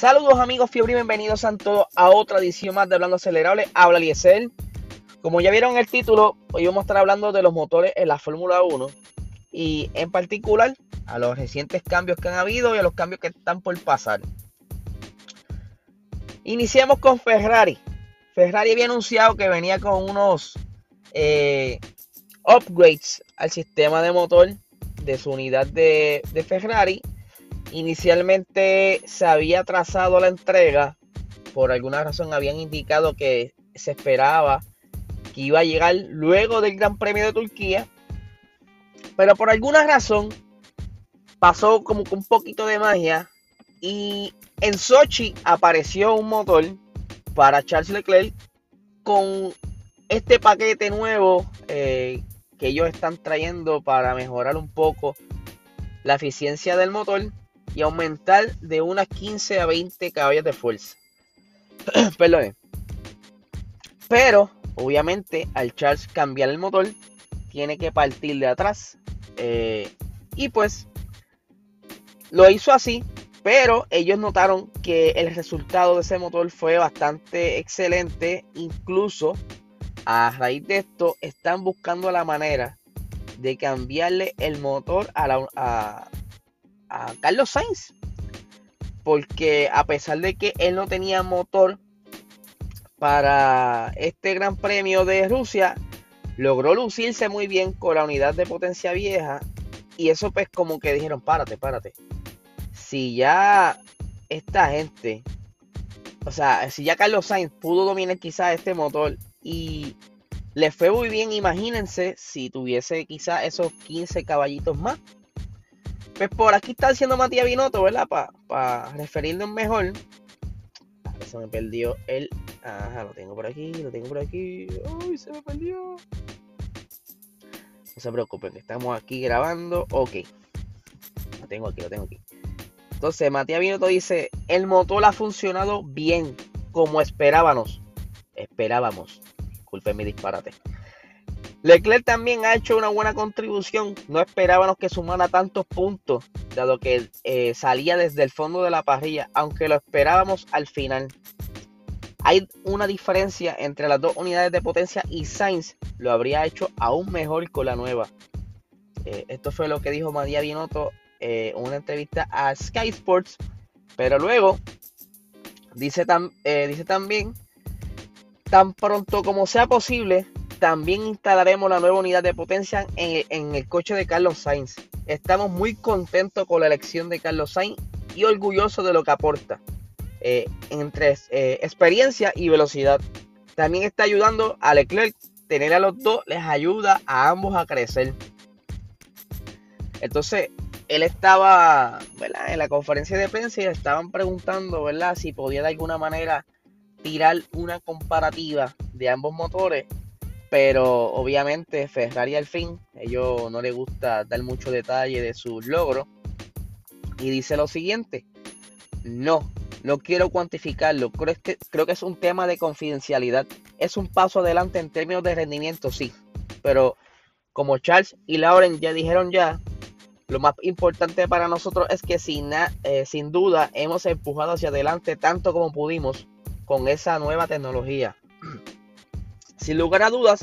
Saludos amigos fiebre y bienvenidos a todos a otra edición más de Hablando Acelerable. Habla Liesel. Como ya vieron el título, hoy vamos a estar hablando de los motores en la Fórmula 1 y en particular a los recientes cambios que han habido y a los cambios que están por pasar. Iniciamos con Ferrari. Ferrari había anunciado que venía con unos eh, upgrades al sistema de motor de su unidad de, de Ferrari. Inicialmente se había trazado la entrega, por alguna razón habían indicado que se esperaba que iba a llegar luego del Gran Premio de Turquía, pero por alguna razón pasó como que un poquito de magia y en Sochi apareció un motor para Charles Leclerc con este paquete nuevo eh, que ellos están trayendo para mejorar un poco la eficiencia del motor y aumentar de unas 15 a 20 caballos de fuerza. Perdón. Pero, obviamente, al Charles cambiar el motor, tiene que partir de atrás. Eh, y pues, lo hizo así pero ellos notaron que el resultado de ese motor fue bastante excelente. Incluso a raíz de esto están buscando la manera de cambiarle el motor a, Carlos Sainz. Porque a pesar de que él no tenía motor para este Gran Premio de Rusia, logró lucirse muy bien con la unidad de potencia vieja. Y eso pues como que dijeron, párate, párate si ya esta gente, o sea, si ya Carlos Sainz pudo dominar quizás este motor y le fue muy bien, imagínense si tuviese quizás esos 15 caballitos más. Pues por aquí está haciendo Matías Binotto, ¿verdad? Para pa referirnos mejor. A se me perdió el. Ajá, lo tengo por aquí, lo tengo por aquí. ¡Uy, se me perdió! No se preocupen, estamos aquí grabando. Ok. Lo tengo aquí, lo tengo aquí. Entonces, Matías Binotto dice, el motor ha funcionado bien, como esperábamos. Esperábamos. Disculpen mi disparate. Leclerc también ha hecho una buena contribución. No esperábamos que sumara tantos puntos, dado que eh, salía desde el fondo de la parrilla, aunque lo esperábamos al final. Hay una diferencia entre las dos unidades de potencia y Sainz lo habría hecho aún mejor con la nueva. Eh, esto fue lo que dijo Matías Binotto eh, una entrevista a Sky Sports, pero luego dice, dice también, tan pronto como sea posible, también instalaremos la nueva unidad de potencia en, el coche de Carlos Sainz. Estamos muy contentos con la elección de Carlos Sainz y orgullosos de lo que aporta eh, entre experiencia y velocidad. También está ayudando a Leclerc. Tener a los dos les ayuda a ambos a crecer. Entonces, él estaba en la conferencia de prensa y le estaban preguntando ¿verdad? si podía de alguna manera tirar una comparativa de ambos motores. Pero obviamente Ferrari al fin, ellos no les gusta dar mucho detalle de sus logros. Y dice lo siguiente, no, no quiero cuantificarlo, creo que, creo que es un tema de confidencialidad. Es un paso adelante en términos de rendimiento, sí. Pero como Charles y Lauren ya dijeron ya, lo más importante para nosotros es que eh, sin duda hemos empujado hacia adelante tanto como pudimos con esa nueva tecnología. Sin lugar a dudas,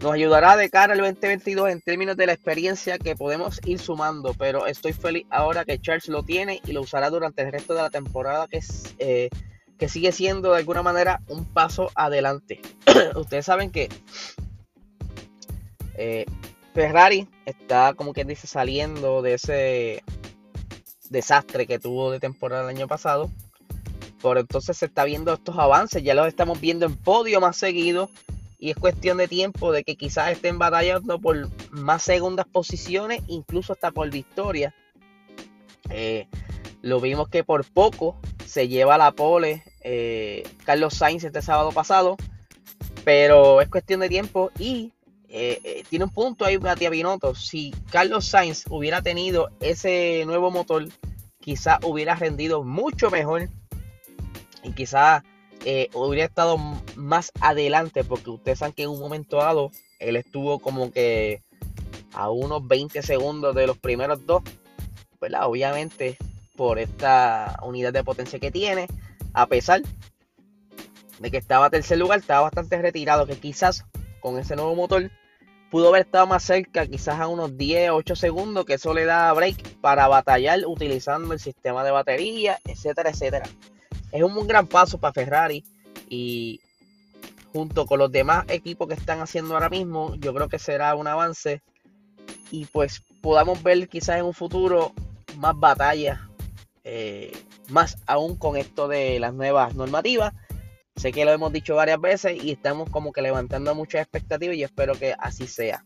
nos ayudará de cara al 2022 en términos de la experiencia que podemos ir sumando, pero estoy feliz ahora que Charles lo tiene y lo usará durante el resto de la temporada que, es, eh, que sigue siendo de alguna manera un paso adelante. Ustedes saben que eh, Ferrari está, como quien dice, saliendo de ese desastre que tuvo de temporada el año pasado. Por entonces se está viendo estos avances, ya los estamos viendo en podio más seguido. Y es cuestión de tiempo de que quizás estén batallando por más segundas posiciones, incluso hasta por victoria. Eh, lo vimos que por poco se lleva la pole eh, Carlos Sainz este sábado pasado. Pero es cuestión de tiempo y eh, eh, tiene un punto ahí Matías Binotto. Si Carlos Sainz hubiera tenido ese nuevo motor, quizá hubiera rendido mucho mejor y quizá eh, hubiera estado más adelante, porque ustedes saben que en un momento dado él estuvo como que a unos 20 segundos de los primeros dos. Obviamente por esta unidad de potencia que tiene, a pesar de que estaba a tercer lugar, estaba bastante retirado, que quizás con ese nuevo motor pudo haber estado más cerca, quizás a unos 10, 8 segundos, que eso le da break para batallar utilizando el sistema de batería, etcétera, etcétera. Es un gran paso para Ferrari y junto con los demás equipos que están haciendo ahora mismo, yo creo que será un avance y pues podamos ver quizás en un futuro más batallas, eh, más aún con esto de las nuevas normativas Sé que lo hemos dicho varias veces y estamos como que levantando muchas expectativas y espero que así sea.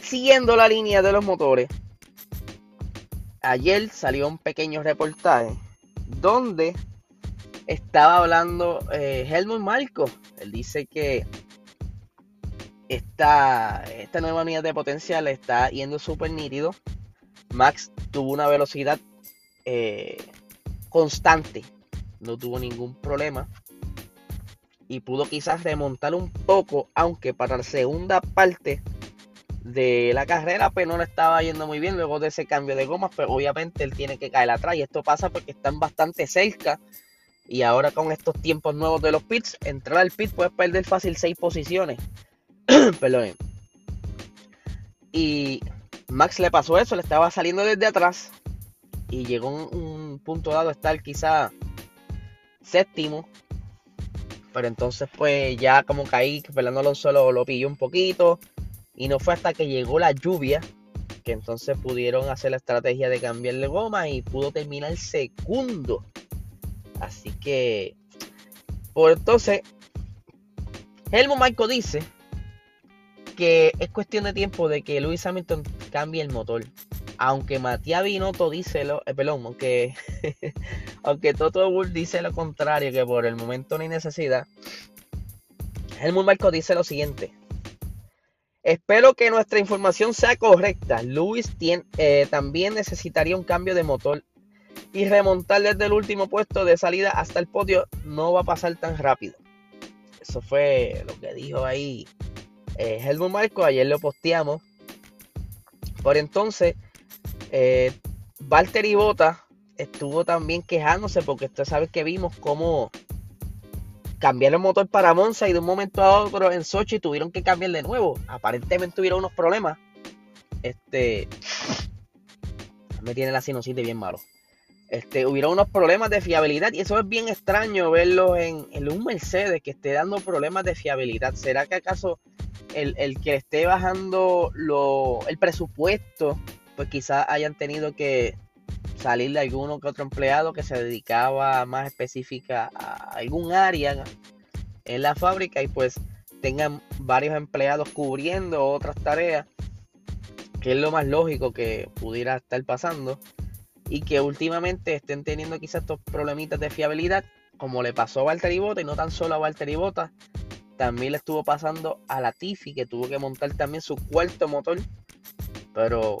Siguiendo la línea de los motores, ayer salió un pequeño reportaje donde estaba hablando eh, Helmut Marco. Él dice que esta, esta nueva unidad de potencial está yendo súper nítido. Max tuvo una velocidad eh, constante no tuvo ningún problema y pudo quizás remontar un poco, aunque para la segunda parte de la carrera pues no le estaba yendo muy bien luego de ese cambio de gomas, pero obviamente él tiene que caer atrás y esto pasa porque están bastante cerca y ahora con estos tiempos nuevos de los pits, entrar al pit puedes perder fácil 6 posiciones. Perdón. Y Max le pasó eso, le estaba saliendo desde atrás y llegó un, un punto dado estar quizá séptimo. Pero entonces pues ya como caí, Fernando Alonso lo, lo pilló un poquito. Y no fue hasta que llegó la lluvia que entonces pudieron hacer la estrategia de cambiarle goma y pudo terminar segundo. Así que, por entonces, Helmut Marco dice que es cuestión de tiempo de que Lewis Hamilton cambie el motor aunque Matías Binotto dice lo, eh, perdón, aunque, aunque Toto Wolff dice lo contrario, que por el momento no hay necesidad, Helmut Marco dice lo siguiente. Espero que nuestra información sea correcta. Luis eh, también necesitaría un cambio de motor y remontar desde el último puesto de salida hasta el podio no va a pasar tan rápido. Eso fue lo que dijo ahí eh, Helmut Marco. Ayer lo posteamos. Por entonces, eh, Valtteri Bota estuvo también quejándose porque usted sabe que vimos cómo cambiaron el motor para Monza y de un momento a otro en Sochi tuvieron que cambiar de nuevo. Aparentemente tuvieron unos problemas. Este me tiene la sinusitis bien malo. Este, hubieron unos problemas de fiabilidad y eso es bien extraño verlo en, un Mercedes que esté dando problemas de fiabilidad. ¿Será que acaso el, que esté bajando lo, el presupuesto pues quizás hayan tenido que salir de alguno que otro empleado que se dedicaba más específica a algún área en la fábrica y pues tengan varios empleados cubriendo otras tareas, que es lo más lógico que pudiera estar pasando y que últimamente estén teniendo quizás estos problemitas de fiabilidad, como le pasó a Valtteri Bota y no tan solo a Valtteri Bota, también le estuvo pasando a la Tiffy que tuvo que montar también su cuarto motor, pero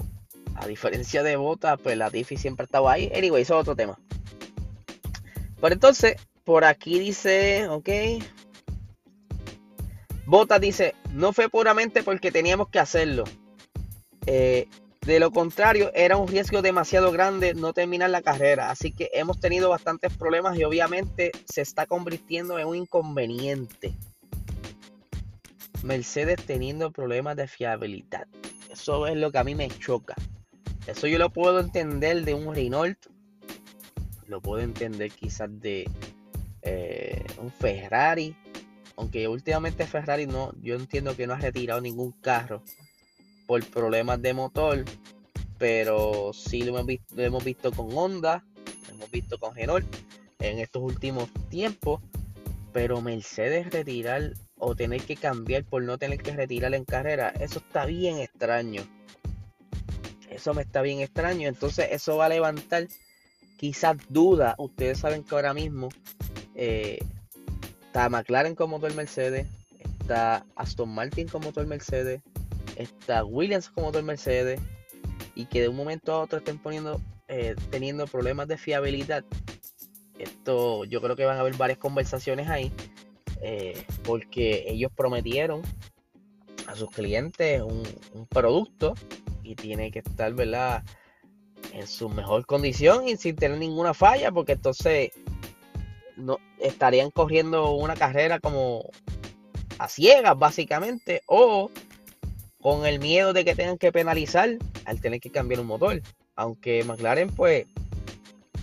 a diferencia de Bota, pues la Tiffy siempre estaba ahí. Anyway, eso es otro tema. Pero entonces, por aquí dice, ok. Bota dice, no fue puramente porque teníamos que hacerlo. Eh, de lo contrario, era un riesgo demasiado grande no terminar la carrera. Así que hemos tenido bastantes problemas y obviamente se está convirtiendo en un inconveniente. Mercedes teniendo problemas de fiabilidad. Eso es lo que a mí me choca. Eso yo lo puedo entender de un Renault. Lo puedo entender quizás de eh, un Ferrari. Aunque últimamente Ferrari no, yo entiendo que no ha retirado ningún carro por problemas de motor. Pero sí lo hemos visto, lo hemos visto con Honda, lo hemos visto con Renault en estos últimos tiempos. Pero Mercedes retirar o tener que cambiar por no tener que retirar en carrera, eso está bien extraño. Eso me está bien extraño. Entonces eso va a levantar quizás dudas. Ustedes saben que ahora mismo eh, está McLaren como motor Mercedes. Está Aston Martin como motor Mercedes. Está Williams como motor Mercedes. Y que de un momento a otro estén poniendo, eh, teniendo problemas de fiabilidad. Esto yo creo que van a haber varias conversaciones ahí. Eh, porque ellos prometieron a sus clientes un producto y tiene que estar, ¿verdad? en su mejor condición y sin tener ninguna falla, porque entonces no estarían corriendo una carrera como a ciegas básicamente o con el miedo de que tengan que penalizar al tener que cambiar un motor. Aunque McLaren pues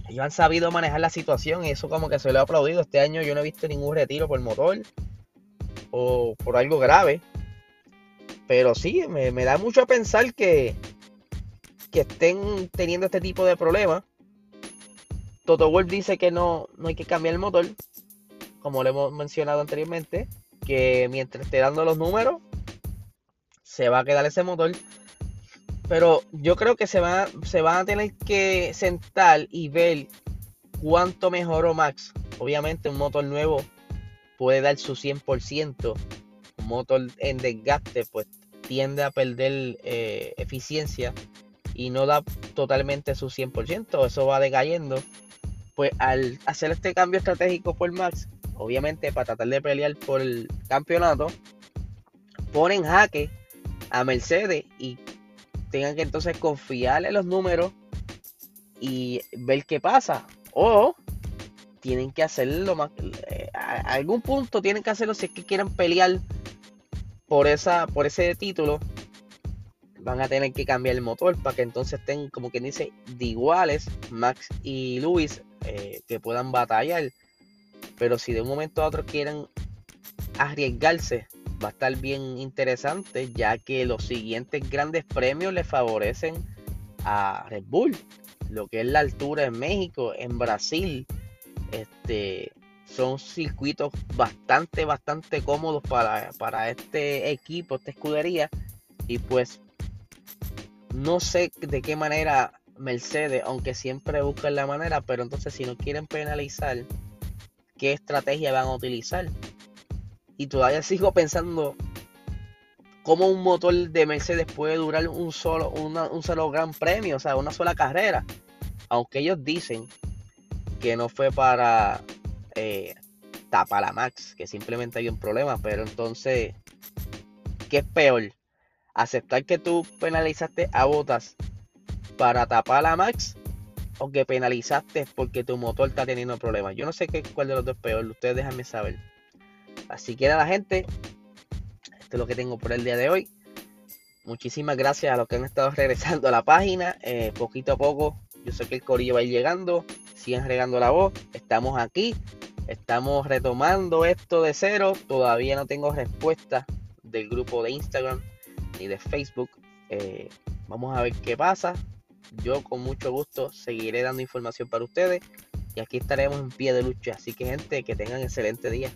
ellos han sabido manejar la situación y eso como que se lo ha aplaudido. Este año yo no he visto ningún retiro por motor o por algo grave. Pero sí, me, da mucho a pensar que, que estén teniendo este tipo de problemas. Toto Wolff dice que no, no hay que cambiar el motor, como le hemos mencionado anteriormente, que mientras esté dando los números, se va a quedar ese motor. Pero yo creo que se, va, se van a tener que sentar y ver cuánto mejoró Max. Obviamente un motor nuevo puede dar su 100%. Un motor en desgaste pues tiende a perder eh, eficiencia y no da totalmente su 100%. Eso va decayendo. Pues al hacer este cambio estratégico por Max, obviamente para tratar de pelear por el campeonato, ponen jaque a Mercedes y tengan que entonces confiarle los números y ver qué pasa. O tienen que hacerlo más. Eh, a algún punto tienen que hacerlo si es que quieren pelear por esa por ese título. Van a tener que cambiar el motor para que entonces estén, como quien dice, de iguales Max y Luis eh, que puedan batallar. Pero si de un momento a otro quieren arriesgarse va a estar bien interesante ya que los siguientes grandes premios le favorecen a Red Bull. Lo que es la altura en México, en Brasil, este, son circuitos bastante, bastante cómodos para, para este equipo, esta escudería. Y pues no sé de qué manera Mercedes, aunque siempre buscan la manera, pero entonces si no quieren penalizar, ¿qué estrategia van a utilizar? Y todavía sigo pensando cómo un motor de Mercedes puede durar un solo, un solo gran premio, o sea, una sola carrera. Aunque ellos dicen que no fue para eh, tapar a Max, que simplemente hay un problema, pero entonces, ¿qué es peor? ¿Aceptar que tú penalizaste a Botas para tapar a Max o que penalizaste porque tu motor está teniendo problemas? Yo no sé qué, cuál de los dos es peor, ustedes déjenme saber. Así que la gente, esto es lo que tengo por el día de hoy. Muchísimas gracias a los que han estado regresando a la página. Eh, poquito a poco, yo sé que el corillo va a ir llegando. Sigan regando la voz. Estamos aquí. Estamos retomando esto de cero. Todavía no tengo respuesta del grupo de Instagram ni de Facebook. Eh, vamos a ver qué pasa. Yo con mucho gusto seguiré dando información para ustedes. Y aquí estaremos en pie de lucha. Así que gente, que tengan excelente día.